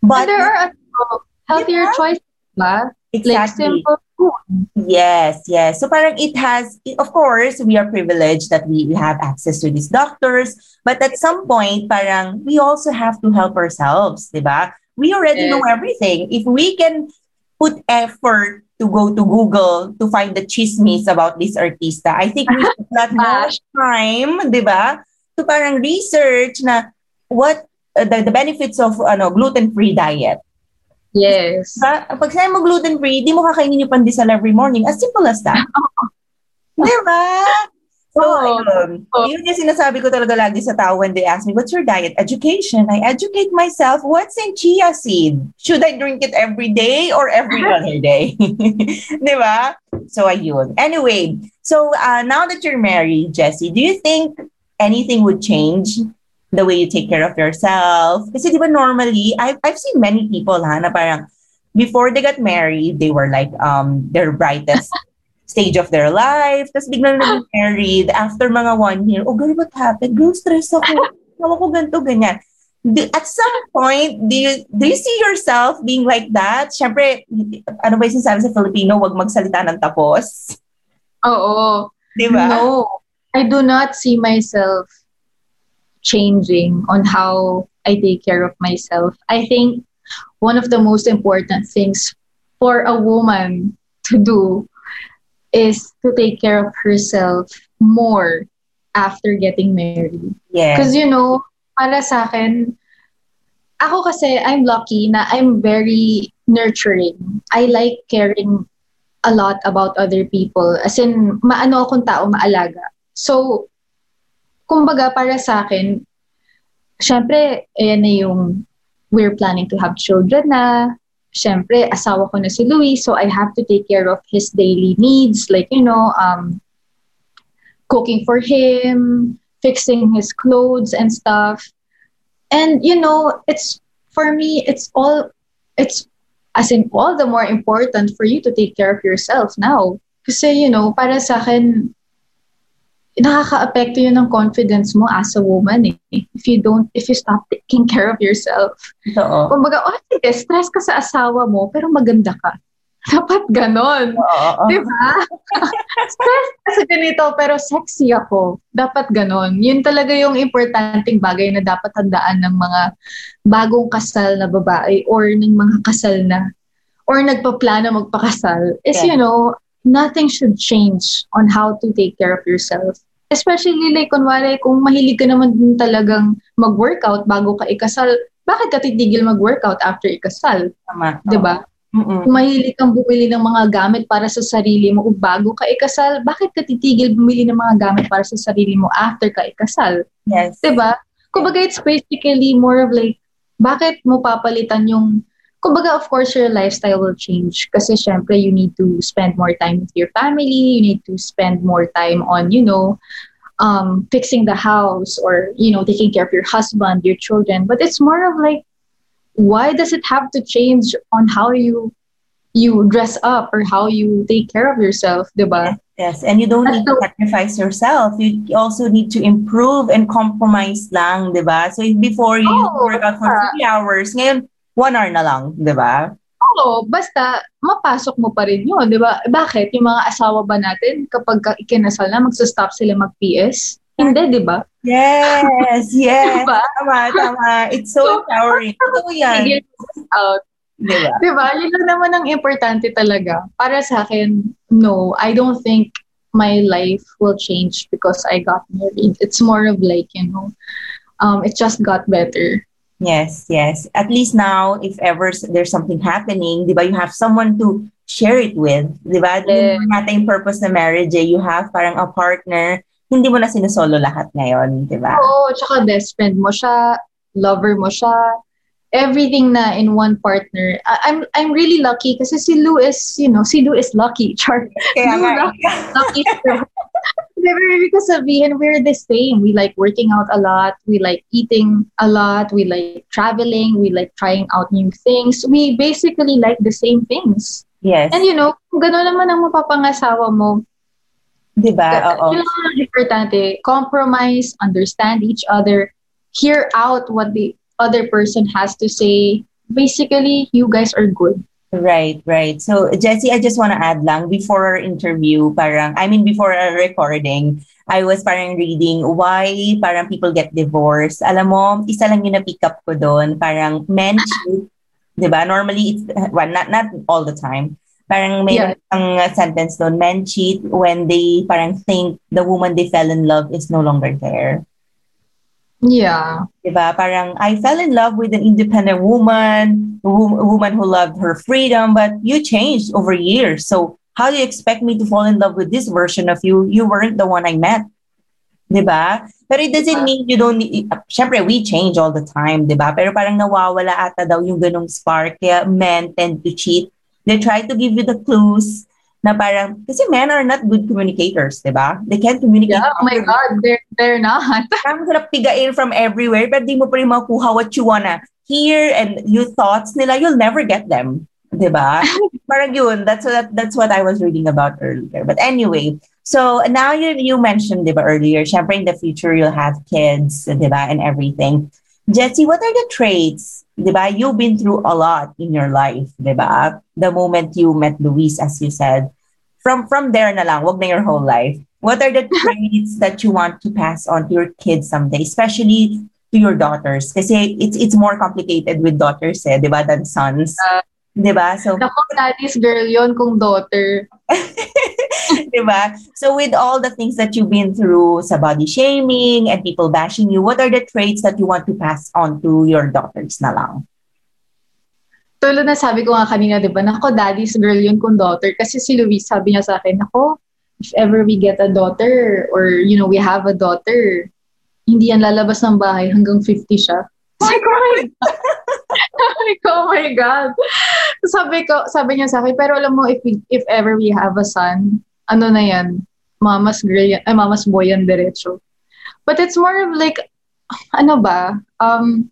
But But there are ano, healthier Diba? choices, ba? Like exactly. simple food. Yes, yes. So parang it has, of course, we are privileged that we we have access to these doctors. But at some point, parang we also have to help ourselves, di ba? We already Yes. know everything. If we can put effort to go to Google to find the chismes about this artista, I think we should not Bash. time, di ba? To parang research na what uh, the, the benefits of ano gluten-free diet. Yes. Diba? Pag sinabi mo gluten-free, di mo kakainin yung pandesal every morning. As simple as that. di ba? So, Oo. ayun. Oo. Yun yung sinasabi ko talaga lagi sa tao when they ask me, what's your diet? Education. I educate myself. What's in chia seed? Should I drink it every day or every other day? di ba? So, ayun. Anyway, so uh, now that you're married, Jessie, do you think anything would change the way you take care of yourself? Kasi di ba normally, I've, I've seen many people ha, na parang before they got married, they were like um their brightest stage of their life. Tapos biglang naging married after mga one year. Oh, girl, what happened? Girl, stress ako. Tawa ko ganito, ganyan. Do- At some point, do you, do you see yourself being like that? Siyempre, ano ba yung sinasabi sa Filipino? Huwag magsalita ng tapos. Oo. Di ba? No, I do not see myself changing on how I take care of myself. I think one of the most important things for a woman to do is to take care of herself more after getting married. Yes. Because, you know, para sa akin, ako kasi, I'm lucky na I'm very nurturing. I like caring a lot about other people. As in, maano akong tao, maalaga. So, kumbaga para sa akin, syempre, ayan na yung we're planning to have children na. Syempre, asawa ko na si Louis, so I have to take care of his daily needs, like, you know, um, cooking for him, fixing his clothes and stuff. And, you know, it's, for me, it's all, it's, as in, all the more important for you to take care of yourself now. Kasi, you know, para sa akin, nakaka-apekto yun ng confidence mo as a woman eh. If you don't, if you stop taking care of yourself. Totoo. Kumbaga, oh, sige, stress ka sa asawa mo, pero maganda ka. Dapat ganon. Oo. Di ba? stress ka sa ganito, pero sexy ako. Dapat ganon. Yun talaga yung importanteng bagay na dapat tandaan ng mga bagong kasal na babae or ng mga kasal na or nagpaplano magpakasal is, Yeah. you know, nothing should change on how to take care of yourself. Especially like, kunwari, kung mahilig ka naman din talagang mag-workout bago ka ikasal, bakit ka titigil mag-workout after ikasal? Tama. Ba? Mm-mm. Kung mahilig kang bumili ng mga gamit para sa sarili mo bago ka ikasal, bakit ka titigil bumili ng mga gamit para sa sarili mo after ka ikasal? Yes. Diba? Kumbaga, it's basically more of like, bakit mo papalitan yung, kumbaga, of course, your lifestyle will change. Kasi syempre, you need to spend more time with your family, you need to spend more time on, you know, um, fixing the house or, you know, taking care of your husband, your children. But it's more of like, why does it have to change on how you you dress up or how you take care of yourself, diba? Yes, and you don't That's need to the- sacrifice yourself. You also need to improve and compromise lang, di ba? So before you Oh, work out for yeah. three hours, ngayon, one hour na lang, di ba? Oo, basta mapasok mo pa rin yun, di ba? Bakit? Yung mga asawa ba natin, kapag ka- ikinasal na, magsa-stop sila mag-PS? Hindi, di ba? Yes, yes. Diba? Tama, tama. It's so empowering. Totoo yan. Out. Di ba? Di ba? Yun lang naman ang importante talaga. Para sa akin, no, I don't think my life will change because I got married. It's more of like, you know, um, it just got better. Yes, yes. At least now, if ever there's something happening, di ba, you have someone to share it with. Di ba? Yeah. Natin yung purpose na marriage, eh, you have parang a partner, hindi mo na sinusolo lahat ngayon, di ba? Oo, tsaka best friend mo siya, lover mo siya, everything na in one partner. I- I'm I'm really lucky kasi si Lou is, you know, si Lou is lucky. Char. Kaya Lou nga, eh. lucky, lucky siya. Never because sabihin, we're the same. We like working out a lot. We like eating a lot. We like traveling. We like trying out new things. We basically like the same things. yes. And you know, kung gano'n naman ang mapapangasawa mo, Di ba? Oo. yun ang importante. Compromise, understand each other, hear out what the other person has to say. Basically, you guys are good. Right, right. So, Jessie, I just want to add lang, before our interview, parang, I mean, before our recording, I was parang reading why parang people get divorced. Alam mo, isa lang yung na-pick up ko doon, parang men cheat 'di ba? Normally it's well, not not all the time. Parang may Yeah. ang sentence doon, men cheat when they parang think the woman they fell in love is no longer there. Yeah. Diba? Parang I fell in love with an independent woman, a wo- a woman who loved her freedom, but you changed over years. So how do you expect me to fall in love with this version of you? You weren't the one I met. Diba? Pero it doesn't mean you don't need, syempre we change all the time, diba? Pero parang nawawala ata daw yung ganong spark, kaya men tend to cheat. They try to give you the clues na parang, kasi men are not good communicators, diba? They can't communicate. Yeah. Oh my God, they're they're not. Parang sarap pigain from everywhere, pero di mo pa rin makuha what you wanna hear and your thoughts nila, you'll never get them. Diba? Parang yun, that's what, that's what I was reading about earlier. But anyway, so now you, you mentioned, diba, earlier, syempre in the future you'll have kids, diba, and everything. Jesse, what are the traits, diba? You've been through a lot in your life, diba? The moment you met Luis, as you said. From from there na lang, wag na your whole life. What are the traits that you want to pass on to your kids someday, especially to your daughters? Kasi it's it's more complicated with daughters, eh, 'di ba, than sons. Uh, 'Di ba? So, Naku, daddy's girl yon kung daughter. 'di ba? So with all the things that you've been through sa body shaming and people bashing you, what are the traits that you want to pass on to your daughters na lang? Tulad na sabi ko nga kanina, di ba, nako, daddy's girl yun kung daughter. Kasi si Luis, sabi niya sa akin, nako, if ever we get a daughter or, you know, we have a daughter, hindi yan lalabas ng bahay hanggang 50 siya. Oh my God. oh my God. Sabi ko, sabi niya sa akin, pero alam mo, if, we, if ever we have a son, ano na yan, mama's girl ay, mama's boy yan diretso. But it's more of like, ano ba, um,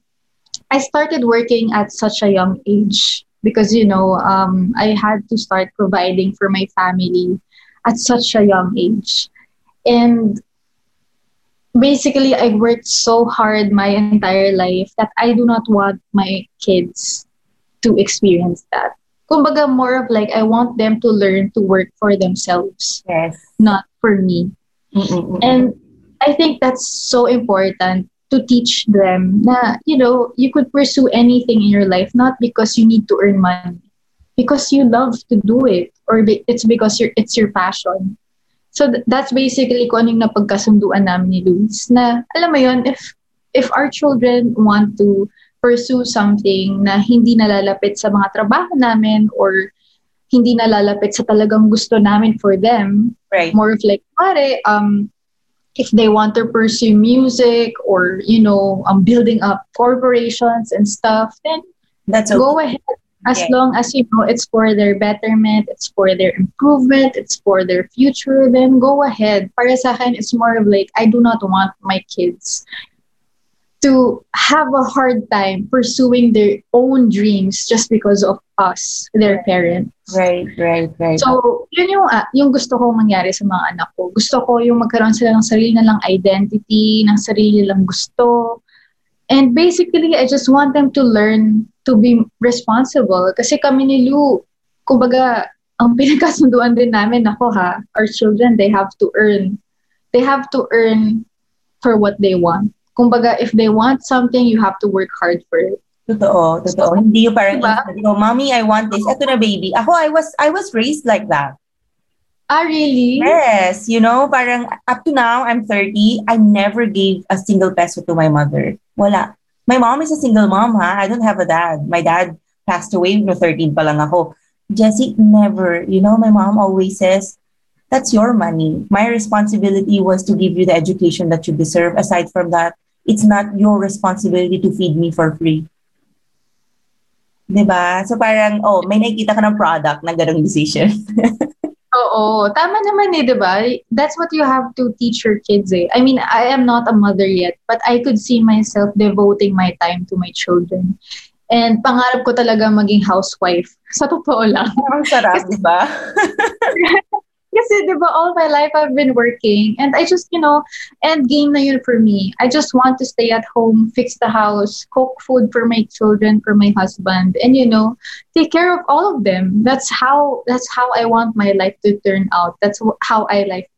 I started working at such a young age because you know um, I had to start providing for my family at such a young age, and basically I worked so hard my entire life that I do not want my kids to experience that. Kumbaga more of like I want them to learn to work for themselves, Yes. not for me. Mm-mm-mm. And I think that's so important to teach them na, you know, you could pursue anything in your life not because you need to earn money, because you love to do it or be- it's because you're, it's your passion. So th- that's basically kung anong napagkasunduan namin ni Luis na, alam mo yun, if, if our children want to pursue something na hindi nalalapit sa mga trabaho namin or hindi nalalapit sa talagang gusto namin for them, right. more of like, pare, um, if they want to pursue music or, you know, um, building up corporations and stuff, then That's okay. go ahead. As Yeah. long as, you know, it's for their betterment, it's for their improvement, it's for their future, then go ahead. Para sa akin, it's more of like, I do not want my kids to have a hard time pursuing their own dreams just because of us, their parents. Right, right, right. So, yun yung, ah, yung gusto kong mangyari sa mga anak ko. Gusto ko yung magkaroon sila ng sarili na lang identity, ng sarili lang gusto. And basically, I just want them to learn to be responsible. Kasi kami ni Lu, kumbaga, ang pinagkasunduan din namin, ako ha, our children, they have to earn. They have to earn for what they want. Kumbaga, if they want something, you have to work hard for it. Totoo, totoo. Hindi yung parang Diba? instant, oh, mommy, I want this. Ito na, baby. Ako, I was, I was raised like that. Ah, really? Yes, you know, parang up to now, I'm 30, I never gave a single peso to my mother. Wala. My mom is a single mom, ha? I don't have a dad. My dad passed away no 13 pa lang ako. Jessie, never. You know, my mom always says, that's your money. My responsibility was to give you the education that you deserve. Aside from that, it's not your responsibility to feed me for free. 'Di ba? So parang, oh, may nakikita ka ng product na ganong decision. Oo, tama naman eh, di ba? That's what you have to teach your kids eh. I mean, I am not a mother yet, but I could see myself devoting my time to my children. And pangarap ko talaga maging housewife. Sa totoo lang. Ang sarap, di ba? Kasi, di ba, all my life I've been working. And I just, you know, end game na yun for me. I just want to stay at home, fix the house, cook food for my children, for my husband, and, you know, take care of all of them. That's how, that's how I want my life to turn out. That's how I like,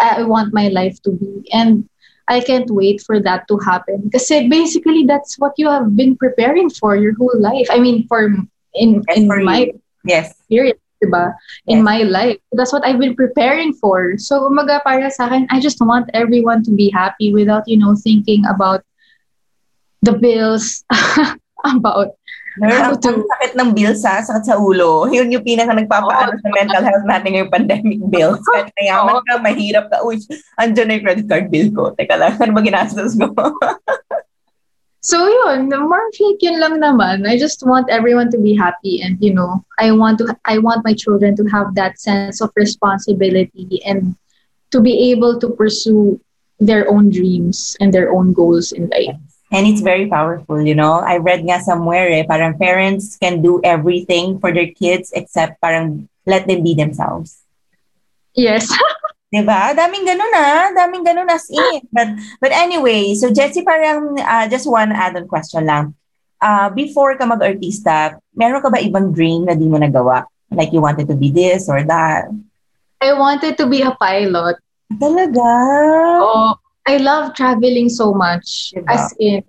I want my life to be. And I can't wait for that to happen. Kasi basically, that's what you have been preparing for your whole life. I mean, for in in my Yes. experience, diba? Yes. In my life. That's what I've been preparing for. So, umaga para sa akin, I just want everyone to be happy without, you know, thinking about the bills, about Girl, ang, to- ang sakit ng bills ha, sakit sa ulo. Yun yung pinaka nagpapaano sa mental health natin ngayong pandemic bills. Kahit mayaman ka, mahirap ka, uy, andyan na yung credit card bill ko. Teka lang, ano ba ginastos ko? So yun, more of like yun lang naman. I just want everyone to be happy and you know, I want to I want my children to have that sense of responsibility and to be able to pursue their own dreams and their own goals in life. And it's very powerful, you know? I read nga somewhere eh, parang parents can do everything for their kids except parang let them be themselves. Yes. Diba? Daming ganun ah. Daming ganun as in. But, but anyway, so Jessie, parang uh, just one add-on question lang. Uh, before ka mag-artista, meron ka ba ibang dream na di mo nagawa? Like you wanted to be this or that? I wanted to be a pilot. Talaga? Oh, I love traveling so much. Diba? As in,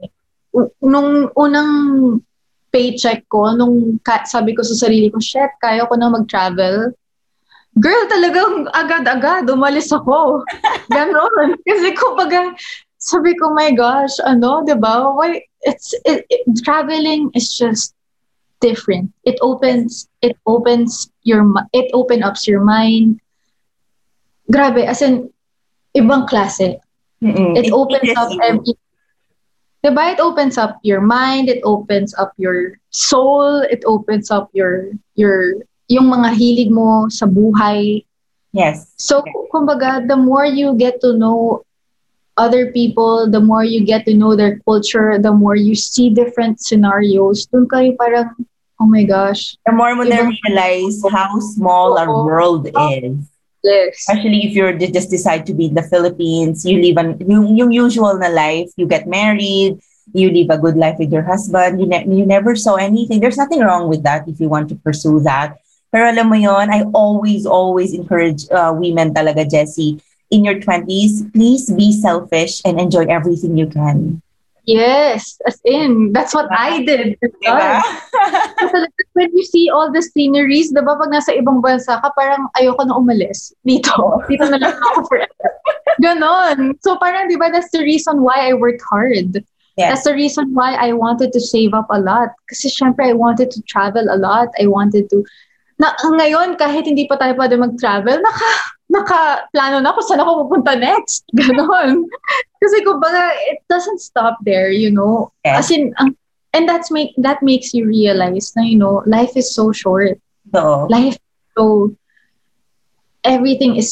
nung unang paycheck ko, nung ka- sabi ko sa sarili ko, shit, kaya ko na mag-travel. Girl, talagang agad-agad, umalis ako. Ganon. Kasi kumbaga, sabi ko, my gosh, ano, di ba? Why, it's, it, it- traveling is just different. It opens, it opens your, it open ups your mind. Grabe, as in, ibang klase. Mm-mm. It opens up every Diba? It opens up your mind, it opens up your soul, it opens up your your yung mga hilig mo sa buhay. Yes. So, kumbaga, the more you get to know other people, the more you get to know their culture, the more you see different scenarios, dun kayo parang, oh my gosh. The more mo na realize how small our world is. Yes. Especially if you're just decide to be in the Philippines, you live an yung, yung usual na life, you get married, you live a good life with your husband, you, ne- you never saw anything. There's nothing wrong with that if you want to pursue that. Pero alam mo yon, I always, always encourage uh, women talaga, Jessie, in your 20s, please be selfish and enjoy everything you can. Yes. As in, that's what I did. Diba? When you see all the sceneries, diba pag nasa ibang bansa ka, parang ayoko na umalis. Dito. Dito na lang ako forever. Ganon. So parang, diba, that's the reason why I worked hard. Yes. That's the reason why I wanted to save up a lot. Kasi syempre, I wanted to travel a lot. I wanted to... Na, ngayon, kahit hindi pa tayo pwede mag-travel, naka, naka-plano na ako saan ako pupunta next. Ganon. Kasi kumbaga, it doesn't stop there, you know. Yes. As in, ang, and that's make that makes you realize na, you know, life is so short. So, Life so everything is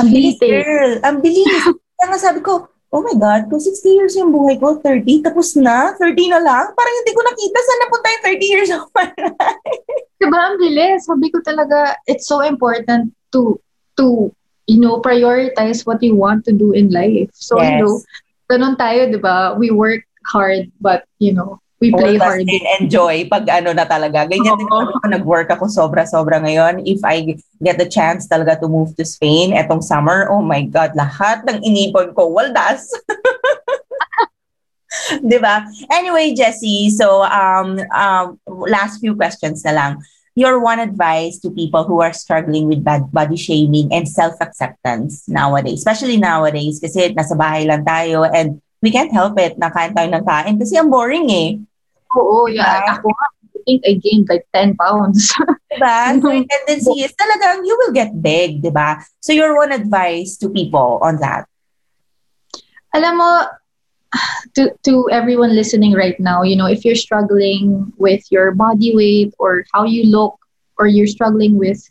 ang bilis, girl. Ang bilis. Kaya nga sabi ko, oh my God, kung 60 years yung buhay ko, 30, tapos na, 30 na lang. Parang hindi ko nakita saan napunta yung 30 years of my life. Diba, ang bilis. Sabi ko talaga, it's so important to, to, you know, prioritize what you want to do in life. So, Yes. you know, ganun tayo, di ba? We work hard, but, you know, we play All hard. and enjoy pag ano na talaga. Ganyan din ako, nag-work ako sobra-sobra ngayon. If I get the chance talaga to move to Spain etong summer, oh my God, lahat ng inipon ko, waldas. Di ba? Anyway, Jessie, so um, um, last few questions na lang. Your one advice to people who are struggling with bad body shaming and self-acceptance nowadays, especially nowadays kasi nasa bahay lang tayo and we can't help it na kain tayo ng kain kasi ang boring eh. Oo, yeah. Diba? Ako nga, I think I gained like 10 pounds. Diba? So yung tendency is talagang you will get big, diba? So your one advice to people on that. alam mo, to, to everyone listening right now, you know, if you're struggling with your body weight or how you look, or you're struggling with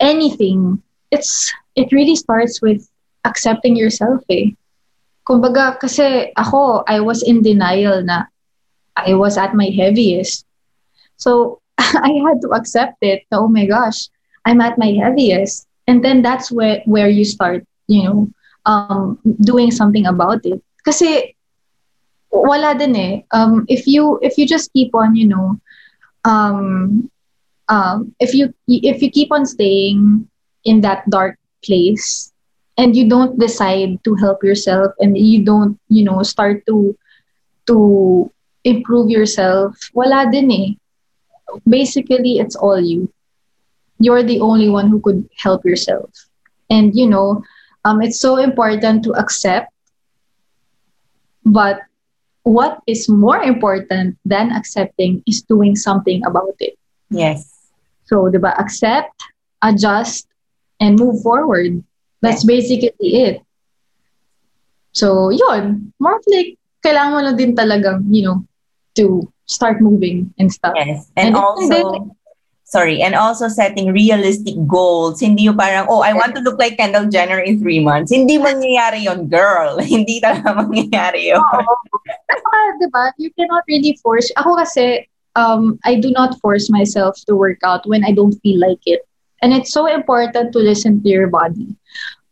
anything, it's, it really starts with accepting yourself eh. Kumbaga, kasi ako, I was in denial na I was at my heaviest. So, I had to accept it. Na, oh my gosh, I'm at my heaviest. And then that's where, where you start, you know, um, doing something about it. Kasi wala din eh. Um, if you if you just keep on, you know, um, um, if you if you keep on staying in that dark place and you don't decide to help yourself and you don't, you know, start to to improve yourself, wala din eh. Basically, it's all you. You're the only one who could help yourself. And you know, um, it's so important to accept. But what is more important than accepting is doing something about it. Yes. So, diba, accept, adjust, and move forward. That's basically it. So, yun. More of like, kailangan mo lang din talagang, you know, to start moving and stuff. Yes. And, And also, sorry, and also setting realistic goals. Hindi yung parang, oh, I want to look like Kendall Jenner in three months. Hindi mangyayari yon girl. Hindi talaga mangyayari yun. Saka, di ba, you cannot really force. Ako kasi, um, I do not force myself to work out when I don't feel like it. And it's so important to listen to your body.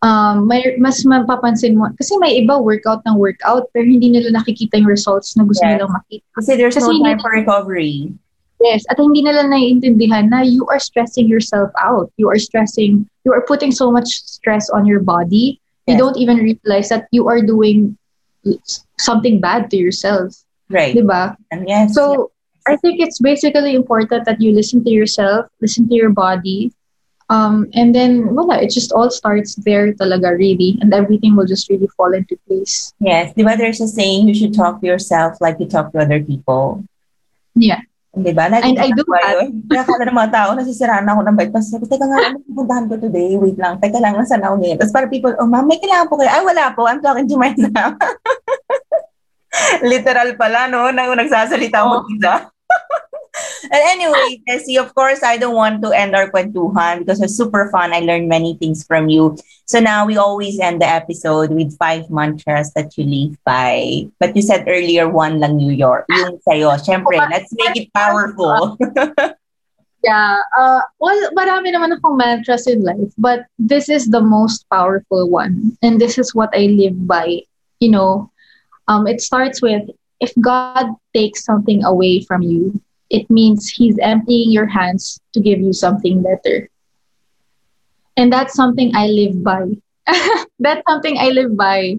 Um, may, mas mapapansin mo, kasi may iba workout ng workout, pero hindi nila nakikita yung results na gusto Yes. nilang makita. Kasi there's Kasi no time for recovery. Yes, at hindi nila naiintindihan na you are stressing yourself out. You are stressing, you are putting so much stress on your body. You Yes. don't even realize that you are doing something bad to yourself. Right. Diba? And yes. So I think it's basically important that you listen to yourself, listen to your body, um, and then voila, it just all starts there talaga really, and everything will just really fall into place. yes. Di ba there's a saying, you should talk to yourself like you talk to other people. Yeah. Di ba? And I do that. Kaya kala ng mga tao, nasisiraan ako ng bike. Tapos sabi, teka nga, ano pupuntahan ko today? Wait lang, teka lang, nasa ako ngayon? Tapos para people, oh ma'am, may kailangan po kayo. Ay, wala po, I'm talking to myself. Literal pala, no? Nang nagsasalita mo, isa. And anyway, Tessie, of course, I don't want to end our kwentuhan because it's super fun. I learned many things from you. So now we always end the episode with five mantras that you live by. But you said earlier, one lang New York. Yung sa'yo. Siyempre, let's make it powerful. Yeah. Uh, well, marami naman akong mantras in life, but this is the most powerful one. And this is what I live by. You know, um, it starts with if God takes something away from you, it means He's emptying your hands to give you something better. And that's something I live by. that's something I live by.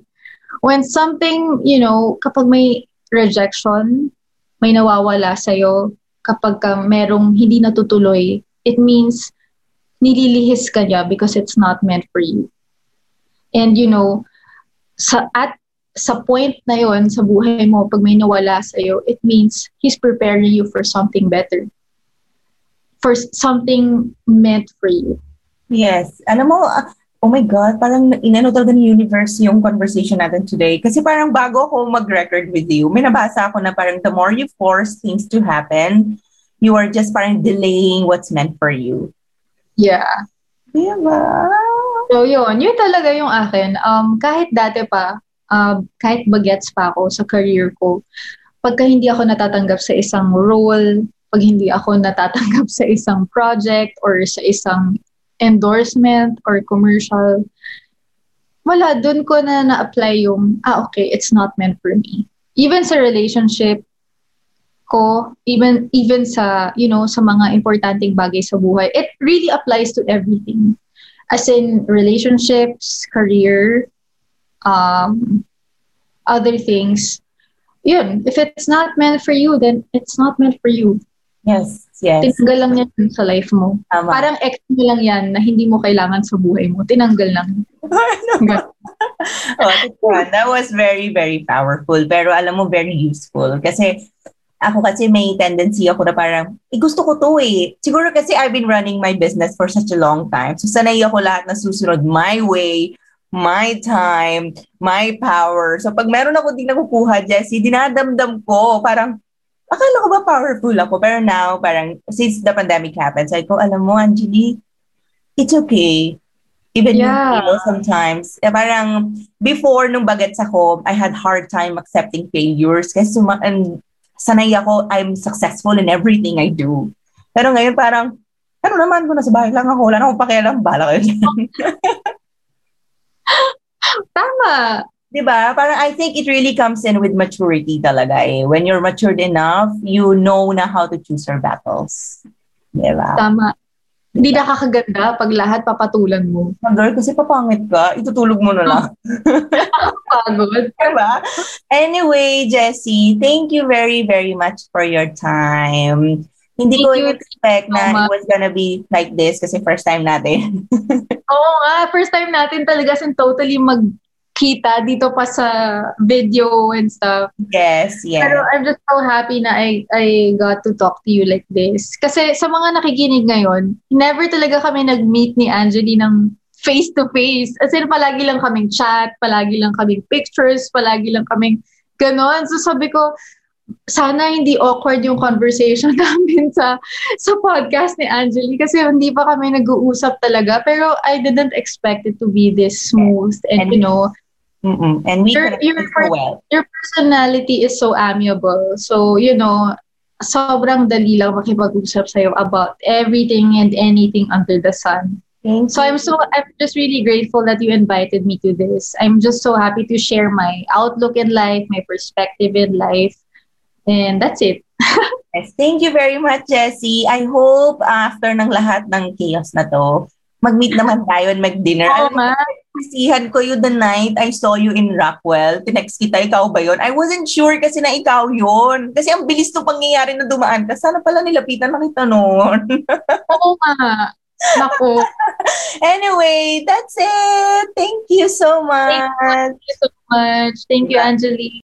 When something, you know, kapag may rejection, may nawawala sa'yo, kapag ka merong hindi natutuloy, it means nililihis ka niya because it's not meant for you. And you know, sa at sa point na yon sa buhay mo pag may nawala sa iyo, it means he's preparing you for something better. For something meant for you. Yes. Alam mo, ah, oh my God, parang inano talaga ni universe yung conversation natin today. Kasi parang bago ako mag-record with you, may nabasa ako na parang the more you force things to happen, you are just parang delaying what's meant for you. Yeah. Diba? So yun, yun talaga yung akin. Um, kahit dati pa, um, kahit bagets pa ako sa career ko, pagka hindi ako natatanggap sa isang role, pag hindi ako natatanggap sa isang project or sa isang endorsement or commercial, wala, dun ko na na-apply yung, ah, okay, it's not meant for me. Even sa relationship ko, even even sa, you know, sa mga importanteng bagay sa buhay, it really applies to everything. As in relationships, career, um, other things. Yun, if it's not meant for you, then it's not meant for you. Yes, yes. Tinanggal lang yan sa life mo. Tama. Parang ex mo lang yan na hindi mo kailangan sa buhay mo. Tinanggal lang. oh, diba? that was very, very powerful. Pero alam mo, very useful. Kasi ako kasi may tendency ako na parang, eh, gusto ko to eh. Siguro kasi I've been running my business for such a long time. So sanay ako lahat na susunod my way, my time, my power. So pag meron ako din nakukuha, Jessie, dinadamdam ko. Parang, akala ko ba powerful ako? Pero now, parang, since the pandemic happened, sabi ko, alam mo, Angelique, it's okay. Even Yeah. you know, sometimes, eh, parang, before nung bagets ako, I had hard time accepting failures kasi suma- and sanay ako, I'm successful in everything I do. Pero ngayon parang, ano naman, kung nasa bahay lang ako, wala na akong pakialam, bala kayo Tama. Diba? Parang I think it really comes in with maturity talaga eh. When you're matured enough, you know na how to choose your battles. Diba? Tama. Hindi nakakaganda pag lahat papatulan mo. Ah, Girl, kasi papangit ka, itutulog mo na lang. Pagod. diba? Anyway, Jessie, thank you very, very much for your time. Hindi Thank ko you expect so na it was gonna be like this kasi first time natin. Oo nga, first time natin talaga sin totally magkita dito pa sa video and stuff. yes, yes. Pero I'm just so happy na I, I got to talk to you like this. Kasi sa mga nakikinig ngayon, never talaga kami nag-meet ni Angeli ng face-to-face. As in, palagi lang kaming chat, palagi lang kaming pictures, palagi lang kaming ganon. So sabi ko, sana hindi awkward yung conversation namin sa sa podcast ni Angeli kasi hindi pa kami nag-uusap talaga. Pero I didn't expect it to be this smooth and, And- you know, Mm-mm. And we connected you're so well. your personality is so amiable. So, you know, sobrang dali lang makipag-usap sa'yo about everything and anything under the sun. Thank So I'm so I'm just really grateful that you invited me to this. I'm just so happy to share my outlook in life, my perspective in life. And that's it. Yes, thank you very much, Jessie. I hope after ng lahat ng chaos na to, mag-meet naman tayo and mag-dinner. Oo mo, nga. Sisihan ko you the tight I saw you in Rockwell. Tinext kita, ikaw ba yun? I wasn't sure kasi na ikaw yun. Kasi ang bilis to pangyayari na dumaan ka. Sana pala nilapitan na kita noon. Oo nga. Naku. anyway, that's it. Thank you so much. Thank you so much. Thank you, Angelique.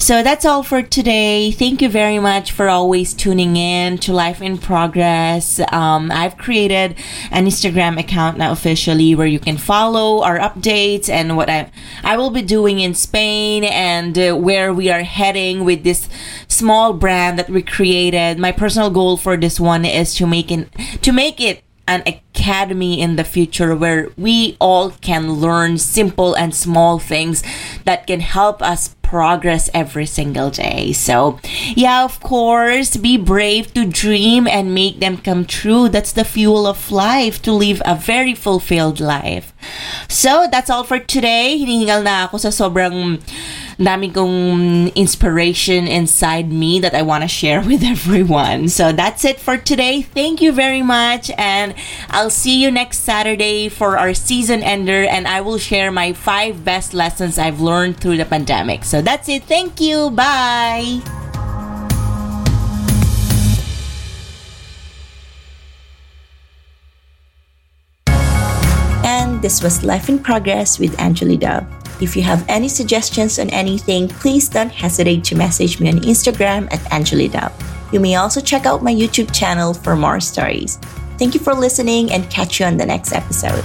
So that's all for today. Thank you very much for always tuning in to Life in Progress. Um, I've created an Instagram account now officially where you can follow our updates and what I I will be doing in Spain and uh, where we are heading with this small brand that we created. My personal goal for this one is to make it to make it an academy in the future where we all can learn simple and small things that can help us progress every single day. So, yeah, of course, be brave to dream and make them come true. That's the fuel of life to live a very fulfilled life. So, that's all for today. Hinihingal na ako sa sobrang dami inspiration inside me that I want to share with everyone. So that's it for today. Thank you very much and I'll see you next Saturday for our season ender and I will share my five best lessons I've learned through the pandemic. So that's it. Thank you. Bye. And this was Life in Progress with Angeli Dove. If you have any suggestions on anything, please don't hesitate to message me on Instagram at Angeli You may also check out my YouTube channel for more stories. Thank you for listening and catch you on the next episode.